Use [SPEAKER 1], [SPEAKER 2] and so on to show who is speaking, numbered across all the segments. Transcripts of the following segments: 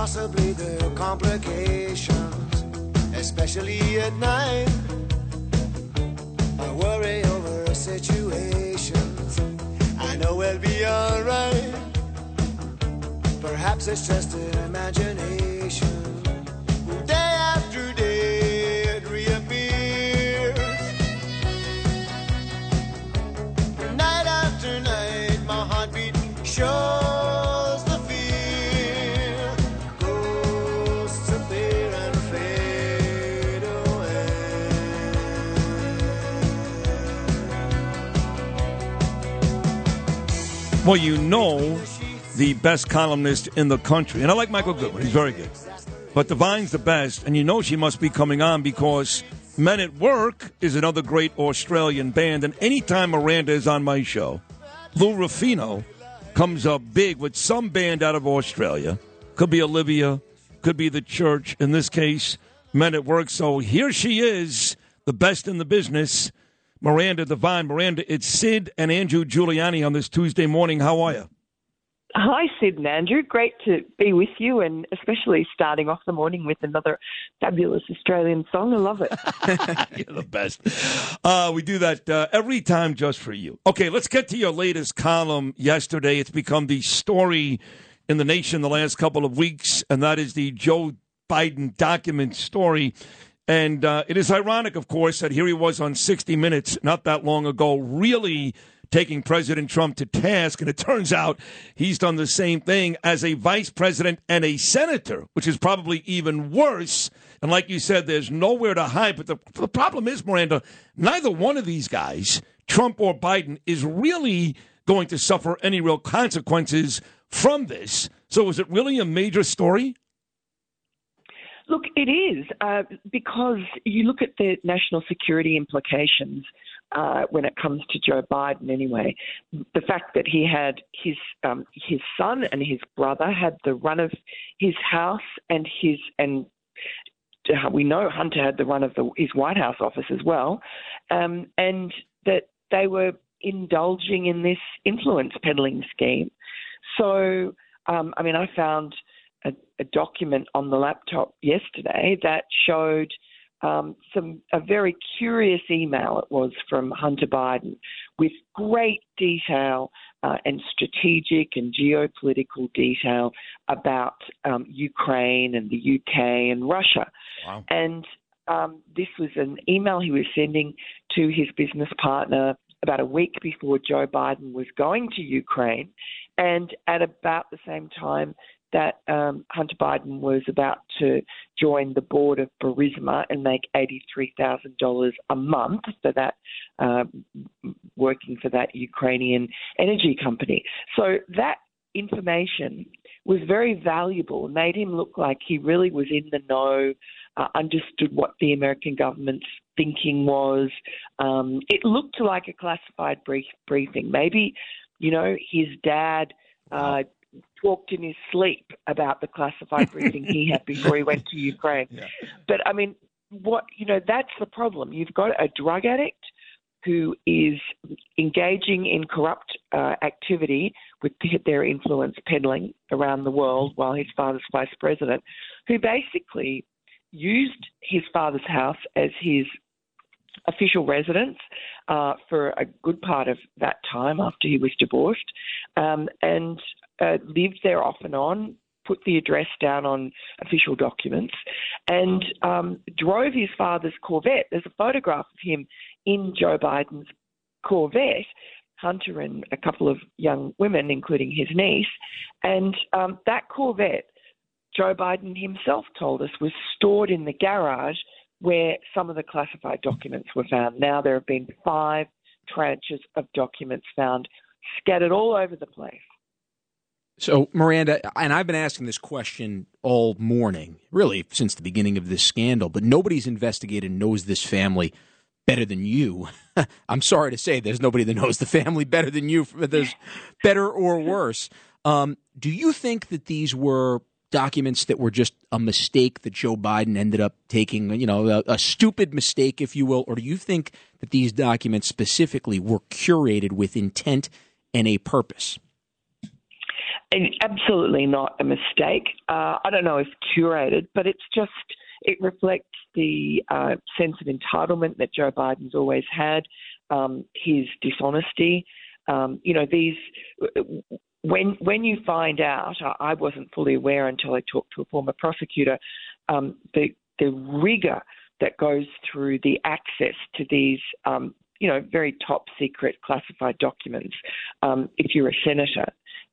[SPEAKER 1] Possibly the complications, especially at night. I worry over situations. I know we'll be alright. Perhaps it's just an imagination.
[SPEAKER 2] Well, you know the best columnist in the country. And I like Michael Goodwin. He's very good. But Devine's the best, and you know she must be coming on because Men at Work is another great Australian band. And anytime Miranda is on my show, Lou Rufino comes up big with some band out of Australia. Could be Olivia, could be the church. In this case, Men at Work. So here she is, the best in the business, Miranda Devine. Miranda, it's Sid and Andrew Giuliani on this Tuesday morning. How are you?
[SPEAKER 3] Hi, Sid and Andrew. Great to be with you, and especially starting off the morning with another fabulous Australian song. I love it.
[SPEAKER 2] You're the best. Uh, we do that uh, every time just for you. Okay, let's get to your latest column yesterday. It's become the story in the nation the last couple of weeks, and that is the Joe Biden document story. And uh, it is ironic, of course, that here he was on 60 Minutes not that long ago, really taking President Trump to task. And it turns out he's done the same thing as a vice president and a senator, which is probably even worse. And like you said, there's nowhere to hide. But the, the problem is, Miranda, neither one of these guys, Trump or Biden, is really going to suffer any real consequences from this. So is it really a major story?
[SPEAKER 3] Look, it is uh, because you look at the national security implications uh, when it comes to Joe Biden. Anyway, the fact that he had his um, his son and his brother had the run of his house and his and uh, we know Hunter had the run of the, his White House office as well, um, and that they were indulging in this influence peddling scheme. So, um, I mean, I found a, a, document on the laptop yesterday that showed um, some a very curious email it was from Hunter Biden with great detail uh, and strategic and geopolitical detail about um, Ukraine and the UK and Russia.
[SPEAKER 2] Wow.
[SPEAKER 3] And um, this was an email he was sending to his business partner about a week before Joe Biden was going to Ukraine, and at about the same time that um, Hunter Biden was about to join the board of Burisma and make $83,000 a month for that, uh, working for that Ukrainian energy company. So that information was very valuable, made him look like he really was in the know, uh, understood what the American government's thinking was. Um, it looked like a classified brief, briefing. Maybe, you know, his dad. Uh, talked in his sleep about the classified briefing he had before he went to Ukraine.
[SPEAKER 2] Yeah.
[SPEAKER 3] But I mean, what you know, that's the problem. You've got a drug addict who is engaging in corrupt uh, activity with their influence peddling around the world while his father's vice president, who basically used his father's house as his official residence uh, for a good part of that time after he was divorced, um, and uh, lived there off and on, put the address down on official documents, and um, drove his father's Corvette. There's a photograph of him in Joe Biden's Corvette. Hunter and a couple of young women, including his niece, and um, that Corvette, Joe Biden himself told us, was stored in the garage where some of the classified documents were found. Now there have been five tranches of documents found scattered all over the place.
[SPEAKER 4] So, Miranda, and I've been asking this question all morning, really since the beginning of this scandal, but nobody's investigated knows this family better than you. I'm sorry to say there's nobody that knows the family better than you, there's better or worse. Um, do you think that these were documents that were just a mistake that Joe Biden ended up taking, you know, a, a, stupid mistake, if you will? Or do you think that these documents specifically were curated with intent and a purpose?
[SPEAKER 3] Absolutely not a mistake. Uh, I don't know if curated, but it's just, it reflects the uh, sense of entitlement that Joe Biden's always had, um, his dishonesty. Um, you know, these when when you find out, I wasn't fully aware until I talked to a former prosecutor, um, the the rigor that goes through the access to these, um, you know, very top secret classified documents. Um, if you're a senator,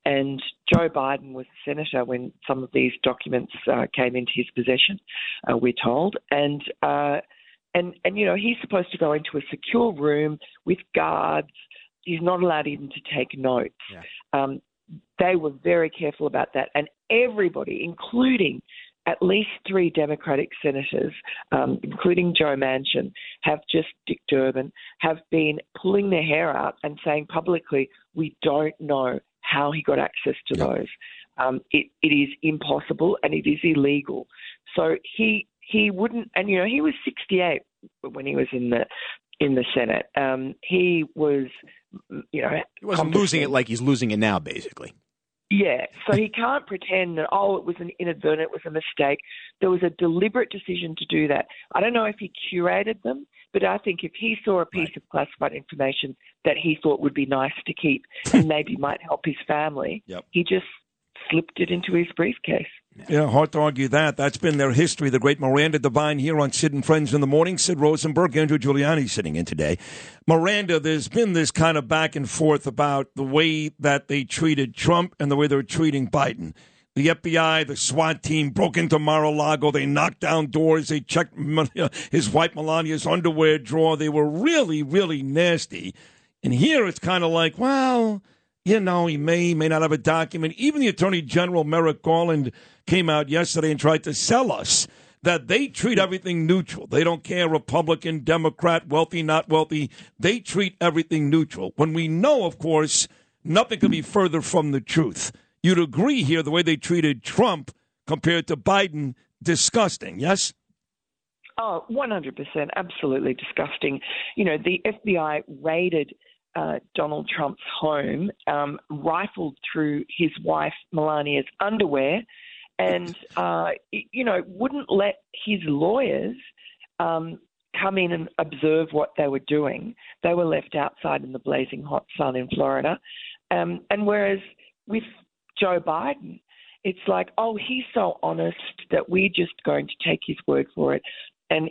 [SPEAKER 3] and Joe Biden was a senator when some of these documents uh, came into his possession, uh, we're told, and. Uh, and, and you know he's supposed to go into a secure room with guards. He's not allowed even to take notes. Yeah. Um, they were very careful about that. And everybody, including at least three Democratic senators, um, including Joe Manchin, have just Dick Durbin, have been pulling their hair out and saying publicly, we don't know how he got access to yep. those. Um, it, it is impossible and it is illegal. So he he wouldn't, and you know he was 68 when he was in the in the Senate. Um, he was you know,
[SPEAKER 4] he wasn't losing it like he's losing it now, basically.
[SPEAKER 3] Yeah, so he can't pretend that oh, it was an inadvertent, it was a mistake. There was a deliberate decision to do that. I don't know if he curated them, but I think if he saw a piece right. of classified information that he thought would be nice to keep and maybe might help his family,
[SPEAKER 4] yep.
[SPEAKER 3] he just slipped it into his briefcase.
[SPEAKER 2] Yeah, hard to argue that. That's been their history. The great Miranda Devine here on Sid and Friends in the Morning. Sid Rosenberg, Andrew Giuliani sitting in today. Miranda, there's been this kind of back and forth about the way that they treated Trump and the way they're treating Biden. The FBI, the SWAT team broke into Mar-a-Lago. They knocked down doors. They checked his wife Melania's underwear drawer. They were really, really nasty. And here it's kind of like, well, you know, he may, may not have a document. Even the Attorney General, Merrick Garland, came out yesterday and tried to sell us that they treat everything neutral. They don't care Republican, Democrat, wealthy, not wealthy. They treat everything neutral. When we know, of course, nothing could be further from the truth. You'd agree here the way they treated Trump compared to Biden, disgusting, yes?
[SPEAKER 3] Oh, 100%. Absolutely disgusting. You know, the FBI raided uh, Donald Trump's home, um, rifled through his wife Melania's underwear, and uh, you know wouldn't let his lawyers um, come in and observe what they were doing. They were left outside in the blazing hot sun in Florida, um, and whereas with Joe Biden, it's like, oh, he's so honest that we're just going to take his word for it and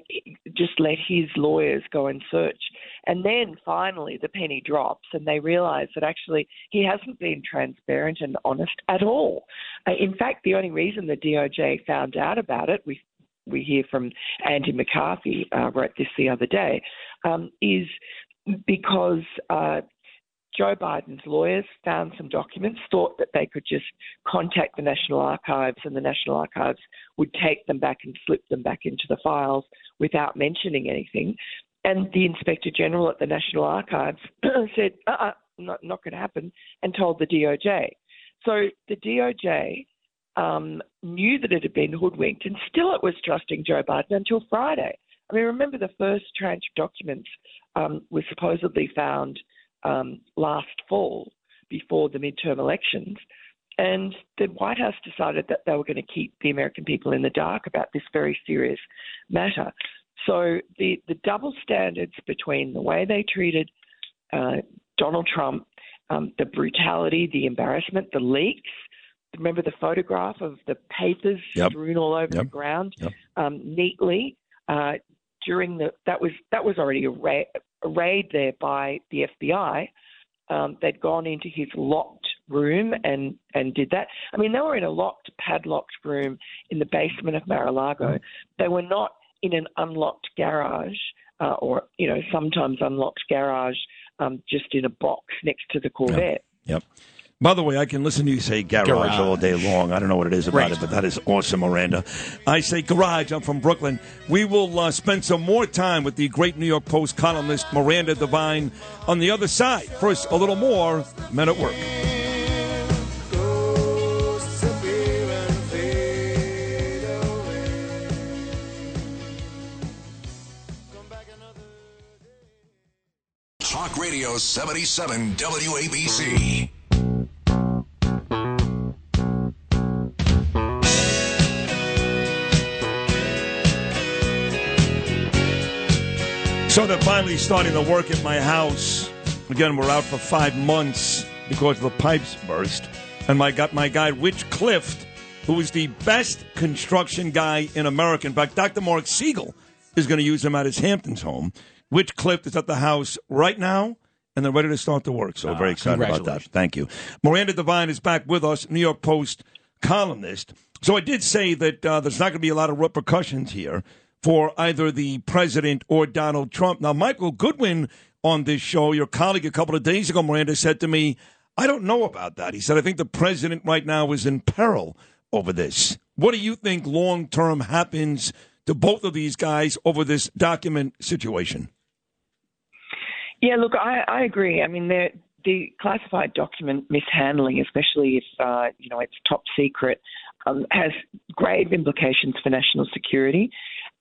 [SPEAKER 3] just let his lawyers go and search. And then finally, the penny drops, and they realize that actually he hasn't been transparent and honest at all. Uh, in fact, the only reason the DOJ found out about it, we we hear from Andy McCarthy uh, wrote this the other day, um, is because uh, Joe Biden's lawyers found some documents, thought that they could just contact the National Archives and the National Archives would take them back and slip them back into the files without mentioning anything. And the Inspector General at the National Archives said, uh uh-uh, not, not going to happen, and told the DOJ. So the DOJ um, knew that it had been hoodwinked, and still it was trusting Joe Biden until Friday. I mean, remember the first tranche of documents um, was supposedly found um, last fall before the midterm elections. And the White House decided that they were going to keep the American people in the dark about this very serious matter. So the, the double standards between the way they treated uh, Donald Trump um, the brutality, the embarrassment, the leaks. Remember the photograph of the papers
[SPEAKER 2] Yep.
[SPEAKER 3] strewn all over
[SPEAKER 2] Yep.
[SPEAKER 3] the ground
[SPEAKER 2] Yep.
[SPEAKER 3] um, neatly uh, during the that was that was already a, ra- a raid there by the FBI. Um, they'd gone into his locked room and and did that. I mean, they were in a locked, padlocked room in the basement of Mar-a-Lago. They were not in an unlocked garage uh, or you know sometimes unlocked garage um, just in a box next to the Corvette.
[SPEAKER 2] Yep. By the way, I can listen to you say garage,
[SPEAKER 4] Garage.
[SPEAKER 2] all day long. I don't know what it is about
[SPEAKER 4] Right.
[SPEAKER 2] it, but that is awesome, Miranda. I say garage. I'm from Brooklyn. We will uh, spend some more time with the great New York Post columnist Miranda Devine on the other side. First, a little more Men at Work.
[SPEAKER 1] Ghosts appear and fade away. Come back another
[SPEAKER 5] Talk Radio 77 WABC.
[SPEAKER 2] So they're finally starting to work at my house. Again, we're out for five months because the pipes burst. And I got my guy, Rich Clift, who is the best construction guy in America. In fact, Dr. Marc Siegel is going to use him at his Hamptons home. Rich Clift is at the house right now, and they're ready to start the work. So very excited about that. Thank you. Miranda Devine is back with us, New York Post columnist. So I did say that uh, there's not going to be a lot of repercussions here for either the president or Donald Trump. Now, Michael Goodwin on this show, your colleague a couple of days ago, Miranda said to me, I don't know about that. He said, I think the president right now is in peril over this. What do you think long term happens to both of these guys over this document situation?
[SPEAKER 3] Yeah, look, I, I agree. I mean, the classified document mishandling, especially if uh, you know it's top secret, um, has grave implications for national security,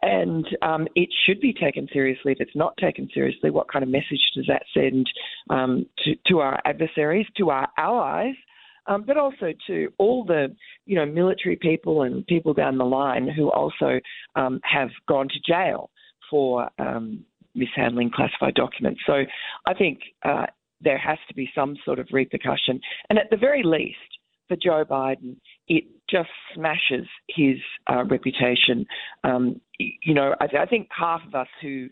[SPEAKER 3] and um, it should be taken seriously. If it's not taken seriously, what kind of message does that send um, to to our adversaries, to our allies? Um, but also to all the, you know, military people and people down the line who also um, have gone to jail for um, mishandling classified documents. So I think uh, there has to be some sort of repercussion. And at the very least, for Joe Biden, it just smashes his uh, reputation. Um, you know, I, I think half of us who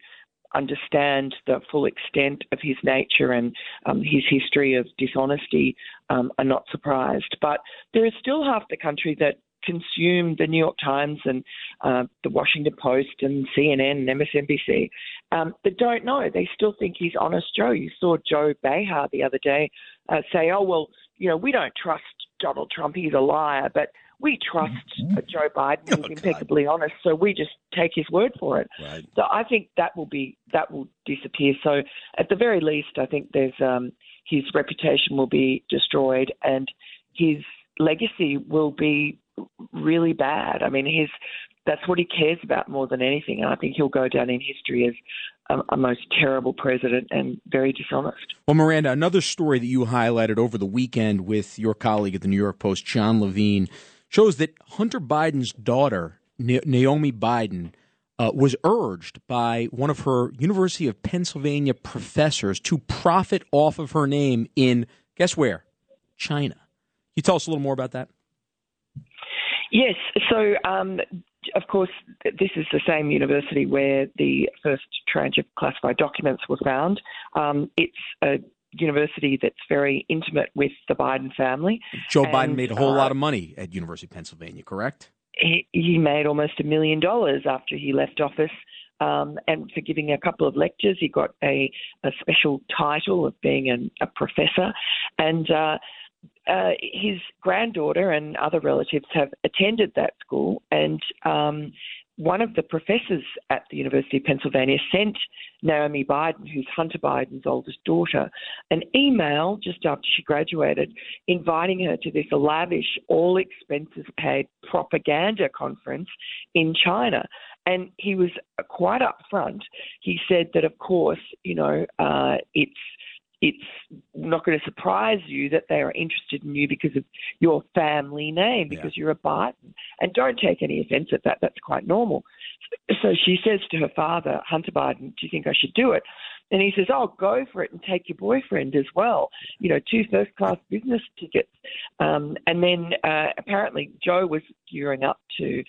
[SPEAKER 3] understand the full extent of his nature and um, his history of dishonesty um, are not surprised. But there is still half the country that consume the New York Times and uh, the Washington Post and CNN and MSNBC um, that don't know. They still think he's honest Joe. You saw Joy Behar the other day uh, say, "Oh well, you know, we don't trust Donald Trump. He's a liar, but." We trust uh, Joe Biden.
[SPEAKER 2] Oh,
[SPEAKER 3] He's
[SPEAKER 2] God.
[SPEAKER 3] impeccably honest, so we just take his word for it.
[SPEAKER 2] Right.
[SPEAKER 3] So I think that will be that will disappear. So at the very least, I think there's um, his reputation will be destroyed and his legacy will be really bad. I mean, his that's what he cares about more than anything, and I think he'll go down in history as a, a most terrible president and very dishonest.
[SPEAKER 4] Well, Miranda, another story that you highlighted over the weekend with your colleague at the New York Post, Jon Levine, shows that Hunter Biden's daughter, Naomi Biden, uh, was urged by one of her University of Pennsylvania professors to profit off of her name in, guess where? China. Can you tell us a little more about that?
[SPEAKER 3] Yes. So, um, of course, this is the same university where the first tranche of classified documents were found. Um, it's a university that's very intimate with the Biden family.
[SPEAKER 4] Joe
[SPEAKER 3] And,
[SPEAKER 4] Biden made a whole
[SPEAKER 3] uh,
[SPEAKER 4] lot of money at University of Pennsylvania, correct?
[SPEAKER 3] he, he made almost a million dollars after he left office. Um, and for giving a couple of lectures, he got a, a special title of being an, a professor. And uh, uh, his granddaughter and other relatives have attended that school. And um, one of the professors at the University of Pennsylvania sent Naomi Biden, who's Hunter Biden's oldest daughter, an email just after she graduated inviting her to this lavish, all expenses paid propaganda conference in China. And he was quite upfront. He said that, of course, you know, uh, it's it's not going to surprise you that they are interested in you because of your family name, because you're a Biden. And don't take any offense at that. That's quite normal. So she says to her father, Hunter Biden, do you think I should do it? And he says, "Oh, go for it and take your boyfriend as well. You know, two first class business tickets." Um, and then uh, apparently Joe was gearing up to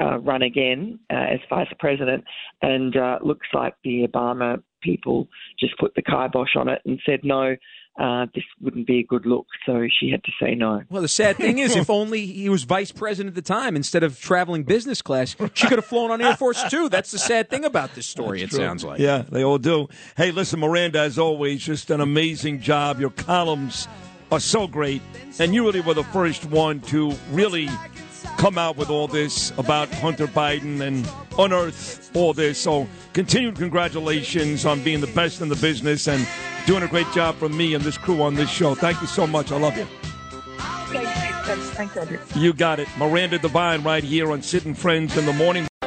[SPEAKER 3] uh, run again uh, as vice president, and uh, looks like the Obama people just put the kibosh on it and said no. Uh, this wouldn't be a good look, so she had to say no.
[SPEAKER 4] Well, the sad thing is, if only he was vice president at the time instead of traveling business class, she could have flown on Air Force Two. That's the sad thing about this story. it sounds like.
[SPEAKER 2] Yeah, they all do. Hey, listen, Miranda, as always, just an amazing job. Your columns are so great, and you really were the first one to really come out with all this about Hunter Biden and unearth all this. So, continued congratulations on being the best in the business and doing a great job from me and this crew on this show. Thank you so much. I love you.
[SPEAKER 3] Thanks, Andrew.
[SPEAKER 2] You You got it. Miranda Devine right here on Sid and Friends in the morning.